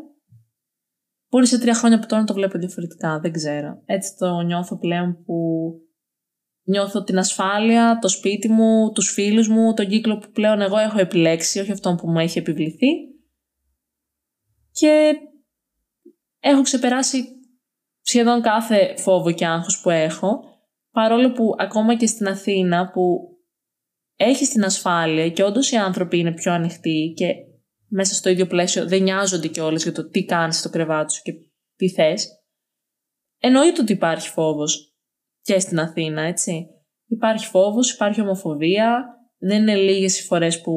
Μπορεί σε τρία χρόνια από τώρα να το βλέπω διαφορετικά, δεν ξέρω. Έτσι το νιώθω πλέον που Νιώθω την ασφάλεια, το σπίτι μου, τους φίλους μου, τον κύκλο που πλέον εγώ έχω επιλέξει, όχι αυτόν που μου έχει επιβληθεί. Και έχω ξεπεράσει σχεδόν κάθε φόβο και άγχος που έχω, παρόλο που ακόμα και στην Αθήνα που έχει την ασφάλεια και όντως οι άνθρωποι είναι πιο ανοιχτοί και μέσα στο ίδιο πλαίσιο δεν νοιάζονται κιόλας για το τι κάνεις στο κρεβάτι σου και τι θες, εννοείται ότι υπάρχει φόβος και στην Αθήνα, έτσι. Υπάρχει φόβος, υπάρχει ομοφοβία, δεν είναι λίγες οι φορές που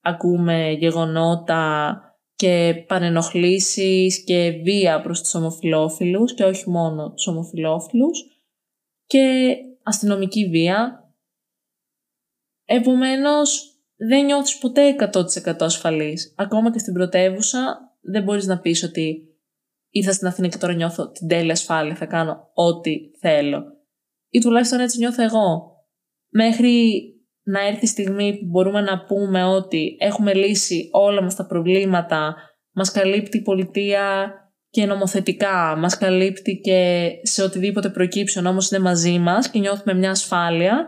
ακούμε γεγονότα και παρενοχλήσεις και βία προς τους ομοφιλόφιλους και όχι μόνο τους ομοφιλόφιλους και αστυνομική βία. Επομένως, δεν νιώθεις ποτέ 100% ασφαλής. Ακόμα και στην πρωτεύουσα δεν μπορείς να πεις ότι ήρθα στην Αθήνα και τώρα νιώθω την τέλεια ασφάλεια, θα κάνω ό,τι θέλω. Ή τουλάχιστον έτσι νιώθω εγώ. Μέχρι να έρθει η στιγμή που μπορούμε να πούμε ότι έχουμε λύσει όλα μας τα προβλήματα, μας καλύπτει η πολιτεία και νομοθετικά μας καλύπτει και σε οτιδήποτε προκύψει ο νόμος είναι μαζί μας και νιώθουμε μια ασφάλεια,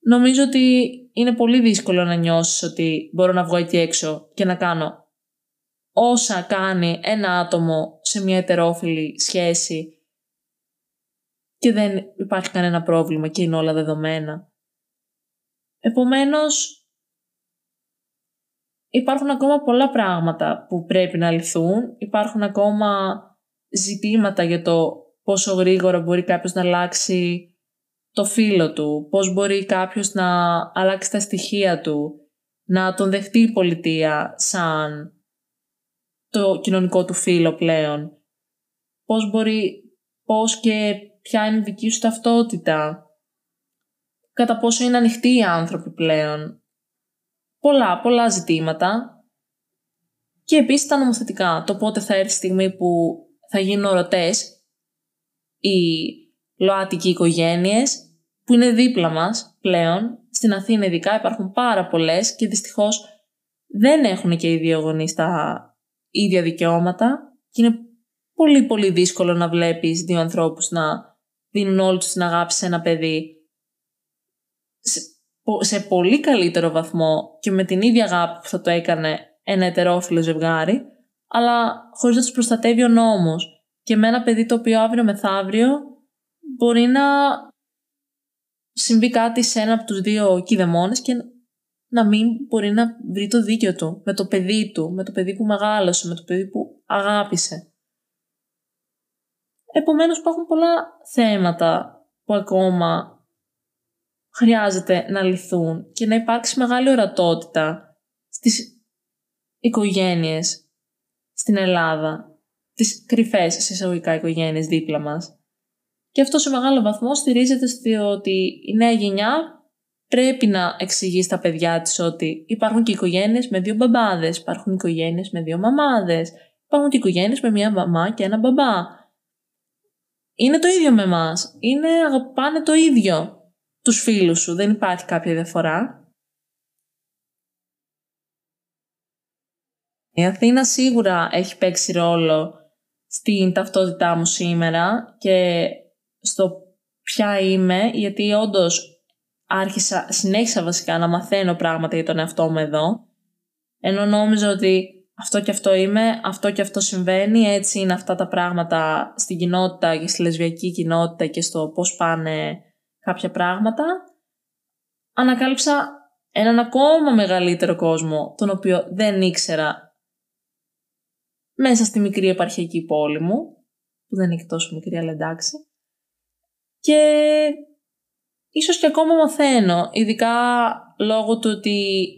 νομίζω ότι είναι πολύ δύσκολο να νιώσεις ότι μπορώ να βγω εκεί έξω και να κάνω όσα κάνει ένα άτομο σε μια ετερόφιλη σχέση και δεν υπάρχει κανένα πρόβλημα και είναι όλα δεδομένα. Επομένως, υπάρχουν ακόμα πολλά πράγματα που πρέπει να λυθούν. Υπάρχουν ακόμα ζητήματα για το πόσο γρήγορα μπορεί κάποιος να αλλάξει το φίλο του, πώς μπορεί κάποιος να αλλάξει τα στοιχεία του, να τον δεχτεί η πολιτεία σαν το κοινωνικό του φίλο πλέον. Πώς μπορεί, πώς και ποια είναι η δική σου ταυτότητα. Κατά πόσο είναι ανοιχτοί οι άνθρωποι πλέον. Πολλά, πολλά ζητήματα. Και επίσης τα νομοθετικά. Το πότε θα έρθει η στιγμή που θα γίνουν ορωτές οι ΛΟΑΤΙΚοι οικογένειες που είναι δίπλα μας πλέον. Στην Αθήνα ειδικά υπάρχουν πάρα πολλές και δυστυχώς δεν έχουν και οι δύο γονείς τα ίδια δικαιώματα και είναι πολύ πολύ δύσκολο να βλέπεις δύο ανθρώπους να δίνουν όλη τους την αγάπη σε ένα παιδί σε, πολύ καλύτερο βαθμό και με την ίδια αγάπη που θα το έκανε ένα ετερόφιλο ζευγάρι, αλλά χωρίς να τους προστατεύει ο νόμος. Και με ένα παιδί το οποίο αύριο μεθαύριο μπορεί να συμβεί κάτι σε ένα από τους δύο κηδεμόνες και να μην μπορεί να βρει το δίκαιο του με το παιδί του, με το παιδί που μεγάλωσε, με το παιδί που αγάπησε. Επομένως υπάρχουν πολλά θέματα που ακόμα χρειάζεται να λυθούν και να υπάρξει μεγάλη ορατότητα στις οικογένειες στην Ελλάδα, τις κρυφές εισαγωγικά οικογένειες δίπλα μας. Και αυτό σε μεγάλο βαθμό στηρίζεται στο ότι η νέα γενιά πρέπει να εξηγεί στα παιδιά της ότι υπάρχουν και οικογένειες με δύο μπαμπάδες, υπάρχουν οικογένειες με δύο μαμάδες, υπάρχουν και οικογένειες με μία μαμά και ένα μπαμπά είναι το ίδιο με εμάς. Είναι αγαπάνε το ίδιο τους φίλους σου. Δεν υπάρχει κάποια διαφορά. Η Αθήνα σίγουρα έχει παίξει ρόλο στην ταυτότητά μου σήμερα και στο ποια είμαι, γιατί όντως άρχισα, συνέχισα βασικά να μαθαίνω πράγματα για τον εαυτό μου εδώ, ενώ νόμιζα ότι αυτό και αυτό είμαι, αυτό και αυτό συμβαίνει, έτσι είναι αυτά τα πράγματα στην κοινότητα και στη λεσβιακή κοινότητα και στο πώς πάνε κάποια πράγματα. Ανακάλυψα έναν ακόμα μεγαλύτερο κόσμο, τον οποίο δεν ήξερα μέσα στη μικρή επαρχιακή πόλη μου, που δεν είναι και τόσο μικρή, αλλά εντάξει. Και ίσως και ακόμα μαθαίνω, ειδικά λόγω του ότι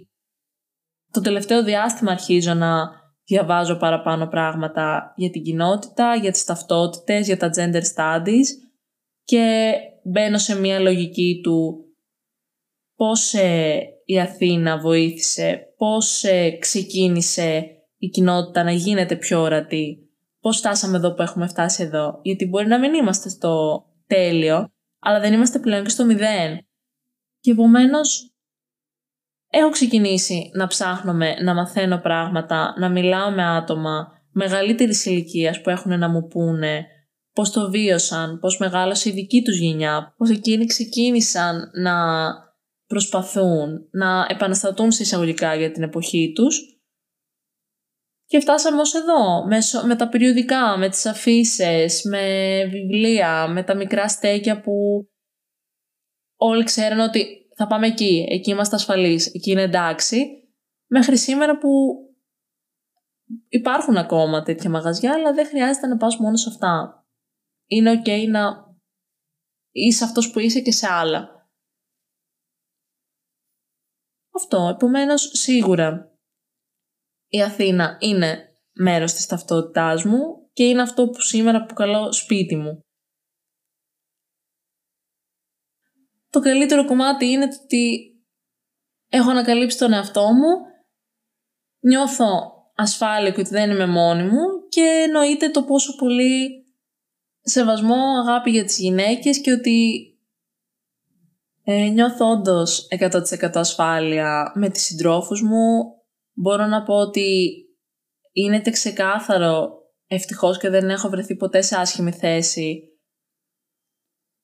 το τελευταίο διάστημα αρχίζω να διαβάζω παραπάνω πράγματα για την κοινότητα, για τις ταυτότητες, για τα gender studies και μπαίνω σε μια λογική του πώς ε, η Αθήνα βοήθησε, πώς ε, ξεκίνησε η κοινότητα να γίνεται πιο ορατή, πώς φτάσαμε εδώ που έχουμε φτάσει εδώ. Γιατί μπορεί να μην είμαστε στο τέλειο, αλλά δεν είμαστε πλέον και στο μηδέν. Και επομένως έχω ξεκινήσει να ψάχνουμε, να μαθαίνω πράγματα, να μιλάω με άτομα μεγαλύτερης ηλικίας που έχουν να μου πούνε πώς το βίωσαν, πώς μεγάλωσε η δική τους γενιά, πώς εκείνοι ξεκίνησαν να προσπαθούν να επαναστατούν σε εισαγωγικά για την εποχή τους και φτάσαμε ως εδώ, με, με τα περιοδικά, με τις αφήσεις, με βιβλία, με τα μικρά στέκια που όλοι ξέρουν ότι θα πάμε εκεί, εκεί είμαστε ασφαλείς, εκεί είναι εντάξει, μέχρι σήμερα που υπάρχουν ακόμα τέτοια μαγαζιά, αλλά δεν χρειάζεται να πας μόνος σε αυτά. Είναι ok να είσαι αυτός που είσαι και σε άλλα. Αυτό, επομένως, σίγουρα η Αθήνα είναι μέρος της ταυτότητάς μου και είναι αυτό που σήμερα αποκαλώ σπίτι μου. το καλύτερο κομμάτι είναι το ότι έχω ανακαλύψει τον εαυτό μου, νιώθω ασφάλεια και ότι δεν είμαι μόνη μου και εννοείται το πόσο πολύ σεβασμό, αγάπη για τις γυναίκες και ότι ε, νιώθω όντως 100% ασφάλεια με τις συντρόφους μου. Μπορώ να πω ότι είναι ξεκάθαρο ευτυχώς και δεν έχω βρεθεί ποτέ σε άσχημη θέση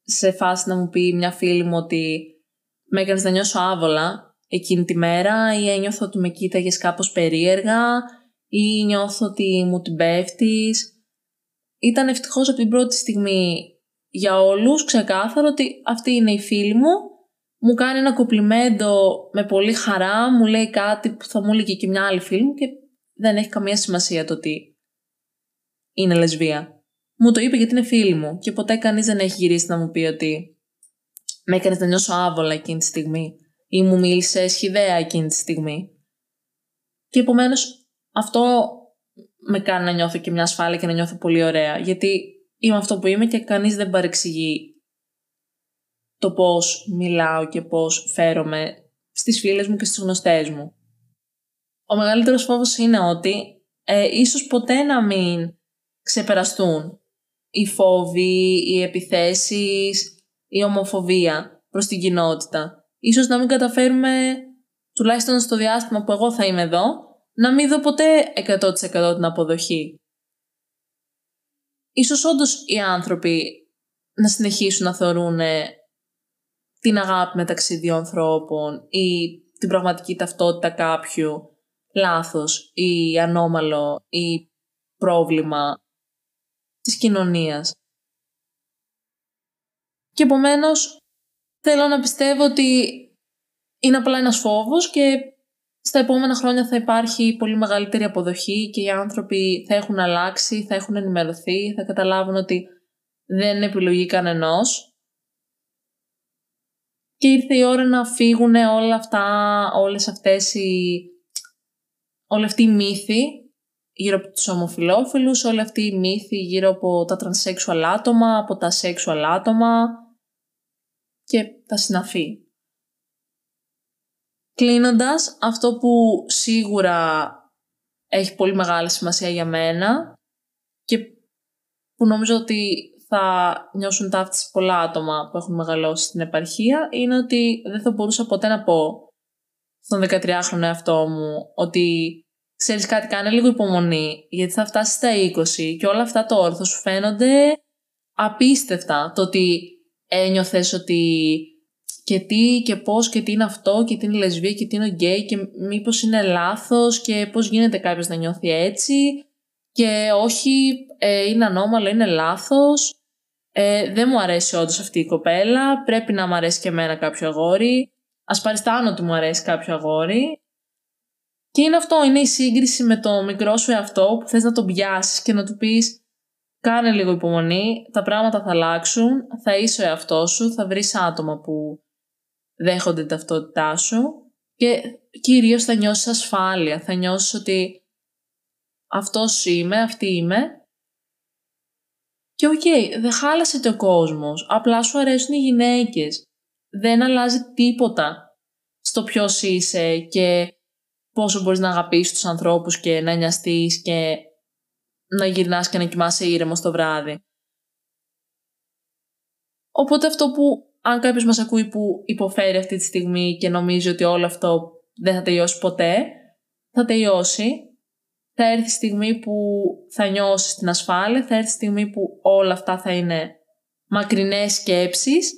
σε φάση να μου πει μια φίλη μου ότι με έκανες να νιώσω άβολα εκείνη τη μέρα ή ένιωθω ότι με κοίταγες κάπως περίεργα ή νιώθω ότι μου την πέφτεις. Ήταν ευτυχώς από την πρώτη στιγμή για όλους ξεκάθαρο ότι αυτή είναι η φίλη μου μου κάνει ένα κοπλιμέντο με πολύ χαρά, μου λέει κάτι που θα μου έλεγε και μια άλλη φίλη μου και δεν έχει καμία σημασία το ότι είναι λεσβία. Μου το είπε γιατί είναι φίλη μου και ποτέ κανείς δεν έχει γυρίσει να μου πει ότι με έκανες να νιώσω άβολα εκείνη τη στιγμή ή μου μίλησε σχηδαία εκείνη τη στιγμή. Και επομένως αυτό με κάνει να νιώθω και μια ασφάλεια και να νιώθω πολύ ωραία γιατί είμαι αυτό που είμαι και κανείς δεν παρεξηγεί το πώς μιλάω και πώς φέρομαι στις φίλες μου και στις γνωστές μου. Ο μεγαλύτερος φόβος είναι ότι ε, ίσως ποτέ να μην ξεπεραστούν οι φόβοι, οι επιθέσεις, η ομοφοβία προς την κοινότητα. Ίσως να μην καταφέρουμε, τουλάχιστον στο διάστημα που εγώ θα είμαι εδώ, να μην δω ποτέ 100% την αποδοχή. Ίσως όντως οι άνθρωποι να συνεχίσουν να θεωρούν την αγάπη μεταξύ δύο ανθρώπων ή την πραγματική ταυτότητα κάποιου λάθος ή ανώμαλο ή πρόβλημα της κοινωνίας. Και επομένως θέλω να πιστεύω ότι είναι απλά ένας φόβος και στα επόμενα χρόνια θα υπάρχει πολύ μεγαλύτερη αποδοχή και οι άνθρωποι θα έχουν αλλάξει, θα έχουν ενημερωθεί, θα καταλάβουν ότι δεν είναι επιλογή κανενός και ήρθε η ώρα να φύγουν όλα αυτά, όλες αυτές οι... όλη αυτή η μύθη γύρω από τους ομοφιλόφιλους, όλη αυτή η μύθη γύρω από τα τρανσέξουαλ άτομα, από τα σεξουαλ άτομα και τα συναφή. Κλείνοντας, αυτό που σίγουρα έχει πολύ μεγάλη σημασία για μένα και που νομίζω ότι θα νιώσουν ταύτιση πολλά άτομα που έχουν μεγαλώσει στην επαρχία είναι ότι δεν θα μπορούσα ποτέ να πω στον 13χρονο εαυτό μου ότι ξέρεις κάτι κάνε λίγο υπομονή γιατί θα φτάσεις στα 20 και όλα αυτά το όρθο σου φαίνονται απίστευτα το ότι ένιωθες ότι και τι και πώς και τι είναι αυτό και τι είναι λεσβία και τι είναι γκέι και μήπως είναι λάθος και πώς γίνεται κάποιος να νιώθει έτσι και όχι ε, είναι ανώμαλο, είναι λάθος ε, δεν μου αρέσει όντως αυτή η κοπέλα. Πρέπει να μου αρέσει και εμένα κάποιο αγόρι. Α παριστάνω ότι μου αρέσει κάποιο αγόρι. Και είναι αυτό, είναι η σύγκριση με το μικρό σου εαυτό που θες να τον πιάσεις και να του πεις κάνε λίγο υπομονή, τα πράγματα θα αλλάξουν, θα είσαι ο εαυτός σου, θα βρεις άτομα που δέχονται την ταυτότητά σου και κυρίως θα νιώσεις ασφάλεια, θα νιώσεις ότι αυτός είμαι, αυτή είμαι και οκ, okay, δεν χάλασε ο κόσμος, απλά σου αρέσουν οι γυναίκες. Δεν αλλάζει τίποτα στο ποιος είσαι και πόσο μπορείς να αγαπήσεις τους ανθρώπους και να νοιαστείς και να γυρνάς και να κοιμάσαι ήρεμο το βράδυ. Οπότε αυτό που, αν κάποιος μας ακούει που υποφέρει αυτή τη στιγμή και νομίζει ότι όλο αυτό δεν θα τελειώσει ποτέ, θα τελειώσει θα έρθει η στιγμή που θα νιώσεις την ασφάλεια, θα έρθει η στιγμή που όλα αυτά θα είναι μακρινές σκέψεις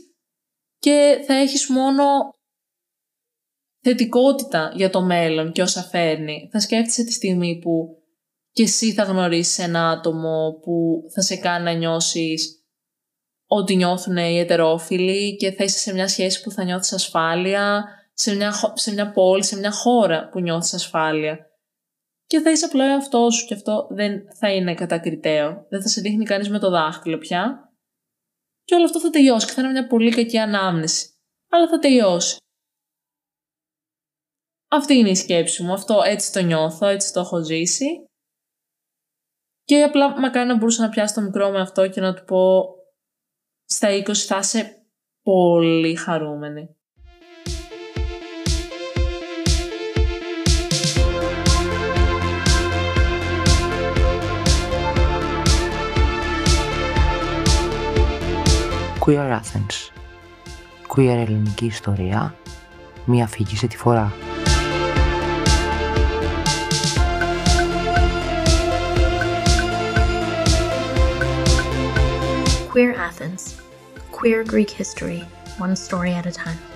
και θα έχεις μόνο θετικότητα για το μέλλον και όσα φέρνει. Θα σκέφτεσαι τη στιγμή που και εσύ θα γνωρίσεις ένα άτομο που θα σε κάνει να νιώσεις ότι νιώθουν οι ετερόφιλοι και θα είσαι σε μια σχέση που θα νιώθεις ασφάλεια, σε μια, σε μια πόλη, σε μια χώρα που νιώθεις ασφάλεια και θα είσαι απλό εαυτός σου και αυτό δεν θα είναι κατακριτέο. Δεν θα σε δείχνει κανείς με το δάχτυλο πια. Και όλο αυτό θα τελειώσει και θα είναι μια πολύ κακή ανάμνηση. Αλλά θα τελειώσει. Αυτή είναι η σκέψη μου. Αυτό έτσι το νιώθω, έτσι το έχω ζήσει. Και απλά μακάρι να μπορούσα να πιάσω το μικρό με αυτό και να του πω στα 20 θα είσαι πολύ χαρούμενη. Queer Athens. Queer ελληνική ιστορία, μία φύγη σε τη φορά. Queer Athens. Queer Greek history, one story at a time.